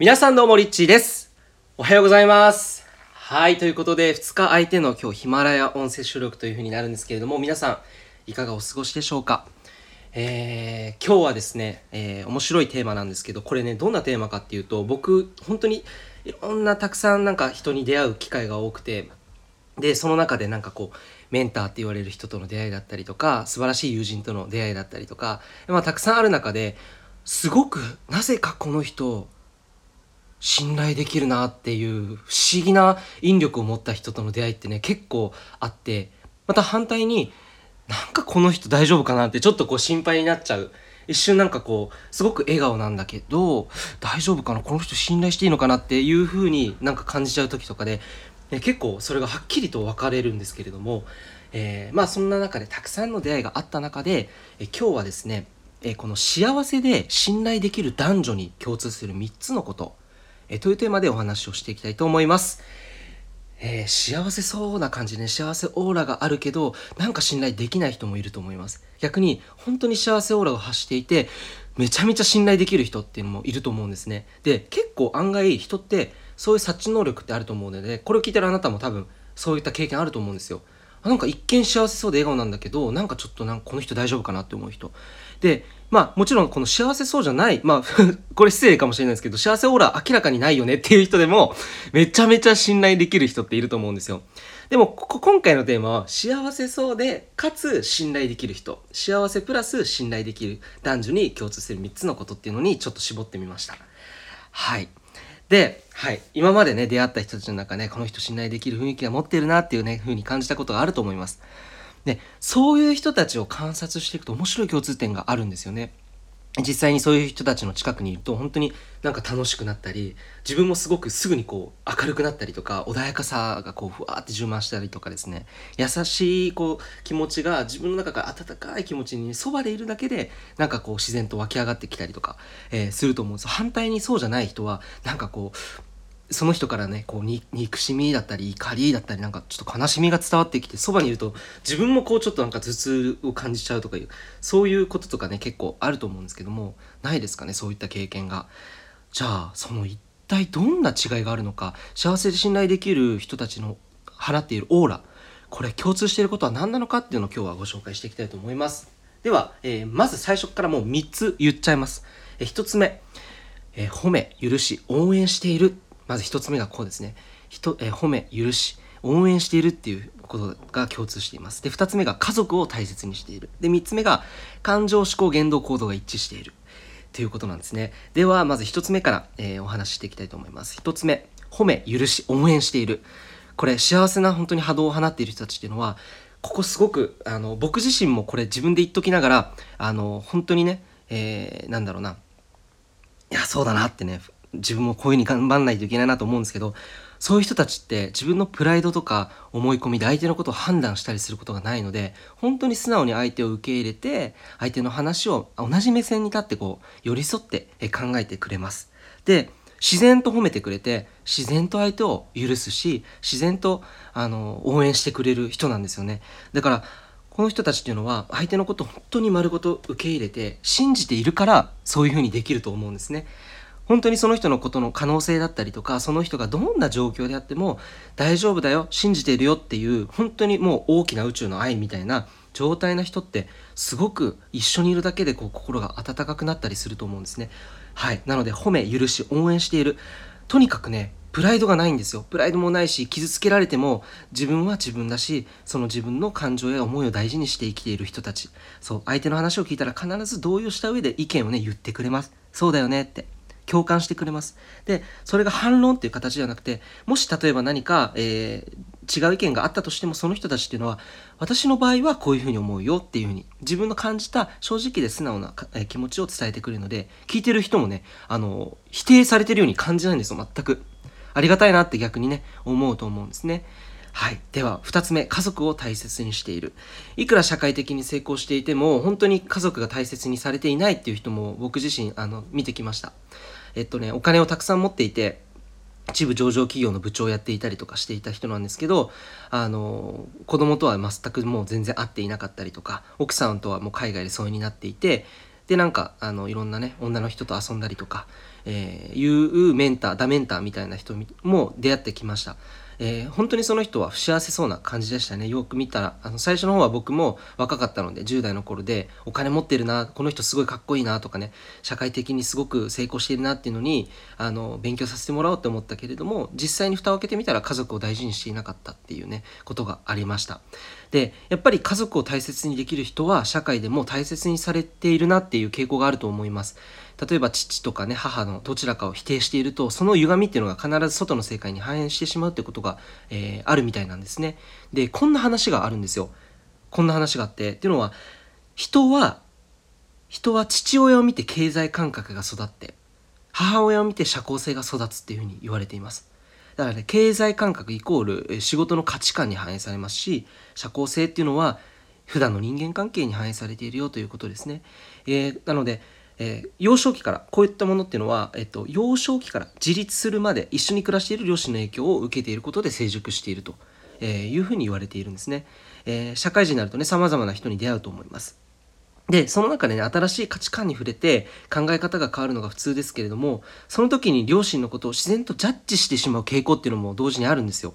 皆さんどうもリッチーです。おはようございます。はい、ということで、2日相手の今日ヒマラヤ音声収録という風になるんですけれども、皆さん、いかがお過ごしでしょうか？えー、今日はですね、えー、面白いテーマなんですけど、これね、どんなテーマかっていうと、僕、本当にいろんなたくさんなんか人に出会う機会が多くて、で、その中でなんかこう、メンターって言われる人との出会いだったりとか、素晴らしい友人との出会いだったりとか、まあ、たくさんある中で、すごく、なぜかこの人、信頼できるなっていう不思議な引力を持った人との出会いってね結構あってまた反対になんかこの人大丈夫かなってちょっとこう心配になっちゃう。一瞬なんかこうすごく笑顔なんだけど大丈夫かな？この人信頼していいのかなっていう風になんか感じちゃう時とかで、ね、結構それがはっきりと分かれるんですけれども、えーまあそんな中でたくさんの出会いがあった中で、え今日はですね、えこの幸せで信頼できる男女に共通する3つのこと。えというテーマでお話をしていきたいと思います。えー幸せそうな感じでね。幸せオーラがあるけどなんか信頼できない人もいると思います。逆に本当に幸せオーラを発していてめちゃめちゃ信頼できる人っていうのもいると思うんですね。で結構案外人ってそういう察知能力ってあると思うのでこれを聞いてるあなたも多分そういった経験あると思うんですよ。あなんか一見幸せそうで笑顔なんだけどなんかちょっとなんかこの人大丈夫かなって思う人。でまあもちろんこの幸せそうじゃないまあ これ失礼かもしれないですけど幸せオーラ明らかにないよねっていう人でもめちゃめちゃ信頼できる人っていると思うんですよ。でもここ今回のテーマは幸せそうでかつ信頼できる人。幸せプラス信頼できる男女に共通する3つのことっていうのにちょっと絞ってみました。はい。で、はい、今までね出会った人たちの中ねこの人信頼できる雰囲気が持ってるなっていうね風に感じたことがあると思います。でそういう人たちを観察していくと面白い共通点があるんですよね。実際にそういう人たちの近くにいると本当になんか楽しくなったり自分もすごくすぐにこう明るくなったりとか穏やかさがこうふわって充満したりとかですね。優しいこう気持ちが自分の中から温かい気持ちにそばでいるだけでなんかこう自然と湧き上がってきたりとか、えーすると思うんです反対にそうじゃない人はなんかこうその人からねこうに憎しみだったり怒りだったりなんかちょっと悲しみが伝わってきてそばにいると自分もこうちょっとなんか頭痛を感じちゃうとかいうそういうこととかね結構あると思うんですけどもないですかねそういった経験が。じゃあその一体どんな違いがあるのか幸せで信頼できる人たちの放っているオーラこれ共通していることは何なのかっていうのを今日はご紹介していきたいと思います。では、えーまず最初からもう3つ言っちゃいます。え1つ目えー褒め許し応援しているまず一つ目がこうですね。ひと、え褒め許し応援しているっていうことが共通しています。で二つ目が家族を大切にしている。で三つ目が感情思考言動行動が一致している。ということなんですね。ではまず一つ目から、えーお話ししていきたいと思います。一つ目褒め許し応援している。これ幸せな本当に波動を放っている人たちっていうのはここすごくあの僕自身もこれ自分で言っときながらあの本当にね、えーなんだろうな。いやそうだなってね自分もこういう風に頑張んないといけないなと思うんですけどそういう人たちって自分のプライドとか思い込みで相手のことを判断したりすることがないので本当に素直に相手を受け入れて相手の話を同じ目線に立ってこう寄り添って考えてくれます。で自然と褒めてくれて自然と相手を許すし自然とあの応援してくれる人なんですよねだからこの人たちっていうのは相手のことを本当に丸ごと受け入れて信じているからそういうふうにできると思うんですね本当にその人のことの可能性だったりとかその人がどんな状況であっても大丈夫だよ信じているよっていう本当にもう大きな宇宙の愛みたいな状態な人ってすごく一緒にいるだけでこう心が温かくなったりすると思うんですね。はい。なので褒め許し応援している。とにかくねプライドがないんですよ。プライドもないし傷つけられても自分は自分だしその自分の感情や思いを大事にして生きている人たち。そう相手の話を聞いたら必ず同意をした上で意見をね言ってくれます。そうだよねって。共感してくれますでそれが反論っていう形ではなくてもし例えば何か、えー違う意見があったとしてもその人たちっていうのは私の場合はこういうふうに思うよっていうふうに自分の感じた正直で素直なえー気持ちを伝えてくれるので聞いてる人もねあの否定されてるように感じないんですよ全くありがたいなって逆にね思うと思うんですねはい。では、二つ目、家族を大切にしている。いくら社会的に成功していても、本当に家族が大切にされていないっていう人も僕自身、あの、見てきました。えっとね、お金をたくさん持っていて、一部上場企業の部長をやっていたりとかしていた人なんですけどあの子供とは全くもう全然会っていなかったりとか奥さんとはもう海外で疎遠になっていてでなんかあのいろんなね女の人と遊んだりとか、えー、いうメンターダメンターみたいな人も出会ってきました。えー、本当にその人は不幸せそうな感じでしたね。よく見たらあの最初の方は僕も若かったので10代の頃でお金持ってるなこの人すごいかっこいいなとかね社会的にすごく成功しているなっていうのにあの勉強させてもらおうって思ったけれども実際に蓋を開けてみたら家族を大事にしていなかったっていうねことがありました。でやっぱり家族を大切にできる人は社会でも大切にされているなっていう傾向があると思います。例えば父とかね母のどちらかを否定しているとその歪みっていうのが必ず外の世界に反映してしまうってことが、えー、あるみたいなんですね。でこんな話があるんですよ。こんな話があって。っていうのは人は人は父親を見て経済感覚が育って母親を見て社交性が育つっていうふうに言われています。だからね経済感覚イコール仕事の価値観に反映されますし社交性っていうのは普段の人間関係に反映されているよということですね、えー、なのでえー、幼少期からこういったものっていうのは、えっと、幼少期から自立するまで一緒に暮らしている両親の影響を受けていることで成熟していると、えいうふうに言われているんですね、えー、社会人になるとね様々な人に出会うと思います。でその中でね新しい価値観に触れて考え方が変わるのが普通ですけれどもその時に両親のことを自然とジャッジしてしまう傾向っていうのも同時にあるんですよ。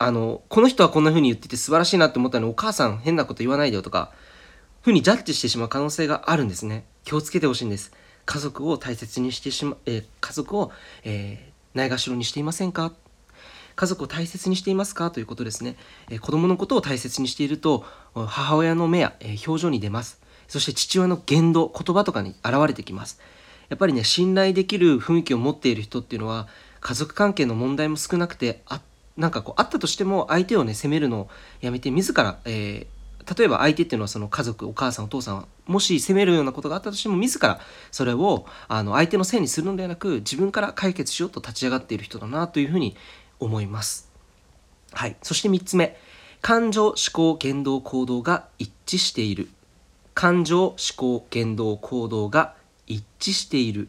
あのこの人はこんな風に言ってて素晴らしいなって思ったのにお母さん変なこと言わないでよとかふうにジャッジしてしまう可能性があるんですね。気をつけてほしいんです。家族を大切にしてしま、えー、家族を、え、ないがしろにしていませんか？家族を大切にしていますか？ということですね、えー、子供のことを大切にしていると母親の目や、えー、表情に出ます。そして父親の言動言葉とかに現れてきます。やっぱりね信頼できる雰囲気を持っている人っていうのは家族関係の問題も少なくてあなんかこうあったとしても相手をね責めるのをやめて自ら、えー、例えば相手っていうのはその家族お母さんお父さんもし責めるようなことがあったとしても自らそれをあの相手のせいにするのではなく自分から解決しようと立ち上がっている人だなというふうに思います。はい、そして3つ目。感情思考言動行動が一致している。感情思考言動行動が一致している。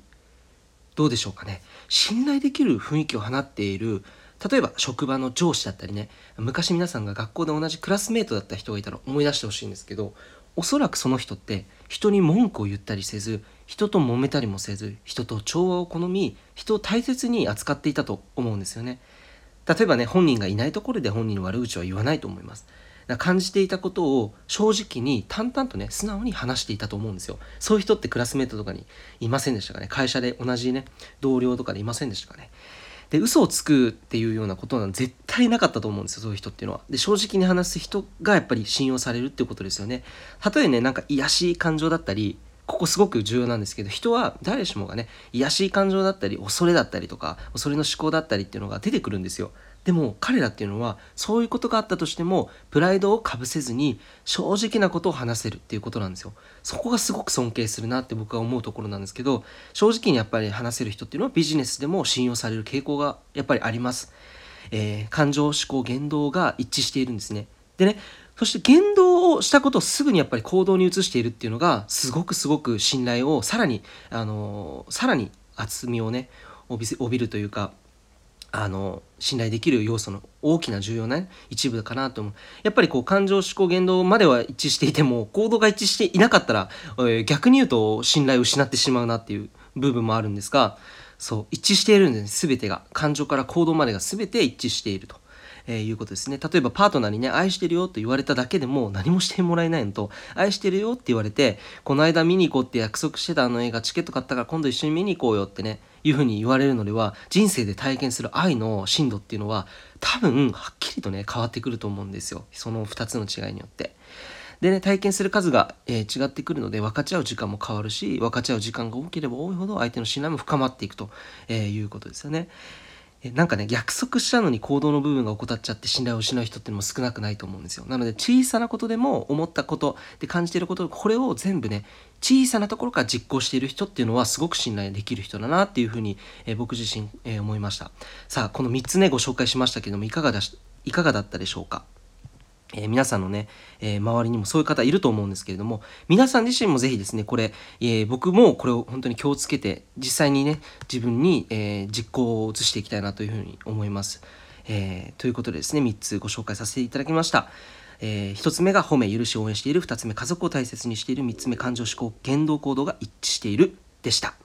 どうでしょうかね。信頼できる雰囲気を放っている。例えば職場の上司だったりね昔皆さんが学校で同じクラスメートだった人がいたら思い出してほしいんですけどおそらくその人って人に文句を言ったりせず人と揉めたりもせず人と調和を好み人を大切に扱っていたと思うんですよね。例えばね本人がいないところで本人の悪口は言わないと思います。感じていたことを正直に淡々とね素直に話していたと思うんですよ。そういう人ってクラスメートとかにいませんでしたかね？会社で同じね同僚とかでいませんでしたかね？で嘘をつくっていうようなことは絶対なかったと思うんですよそういう人っていうのは。で正直に話す人がやっぱり信用されるっていうことですよね。例えねなんか癒しい感情だったりここすごく重要なんですけど人は誰しもがね癒しい感情だったり恐れだったりとか恐れの思考だったりっていうのが出てくるんですよ。でも彼らっていうのはそういうことがあったとしてもプライドをかぶせずに正直なことを話せるっていうことなんですよ。そこがすごく尊敬するなって僕は思うところなんですけど正直にやっぱり話せる人っていうのはビジネスでも信用される傾向がやっぱりあります、えー、感情思考言動が一致しているんですね。でねそして言動をしたことをすぐにやっぱり行動に移しているっていうのがすごくすごく信頼をさらにあのさらに厚みをね帯びるというかあの信頼できる要素の大きな重要な、ね、一部かなと思う。やっぱりこう感情思考言動までは一致していても行動が一致していなかったら、えー、逆に言うと信頼を失ってしまうなっていう部分もあるんですがそう一致しているんです全てが。感情から行動までが全て一致していると。えー、いうことですね。例えばパートナーにね、愛してるよと言われただけでも何もしてもらえないのと、愛してるよって言われて、この間見に行こうって約束してたあの映画チケット買ったから今度一緒に見に行こうよってね、いうふうに言われるのでは人生で体験する愛の深度っていうのは多分はっきりとね変わってくると思うんですよその2つの違いによって。でね体験する数が、えー、違ってくるので分かち合う時間も変わるし分かち合う時間が多ければ多いほど相手の信頼も深まっていくと、えー、いうことですよね。なんかね約束したのに行動の部分が怠っちゃって信頼を失う人ってのも少なくないと思うんですよ。なので小さなことでも思ったことで感じていることこれを全部ね小さなところから実行している人っていうのはすごく信頼できる人だなっていうふうに、えー、僕自身、えー、思いました。さあこの3つねご紹介しましたけどもいかがだしいかがだったでしょうか？えー、皆さんのね、えー、周りにもそういう方いると思うんですけれども、皆さん自身もぜひですね、これ、えー、僕もこれを本当に気をつけて、実際にね、自分に、え実行を移していきたいなというふうに思います。えということでですね、3つご紹介させていただきました。えー、1つ目が褒め許し応援している2つ目家族を大切にしている3つ目感情思考言動行動が一致しているでした。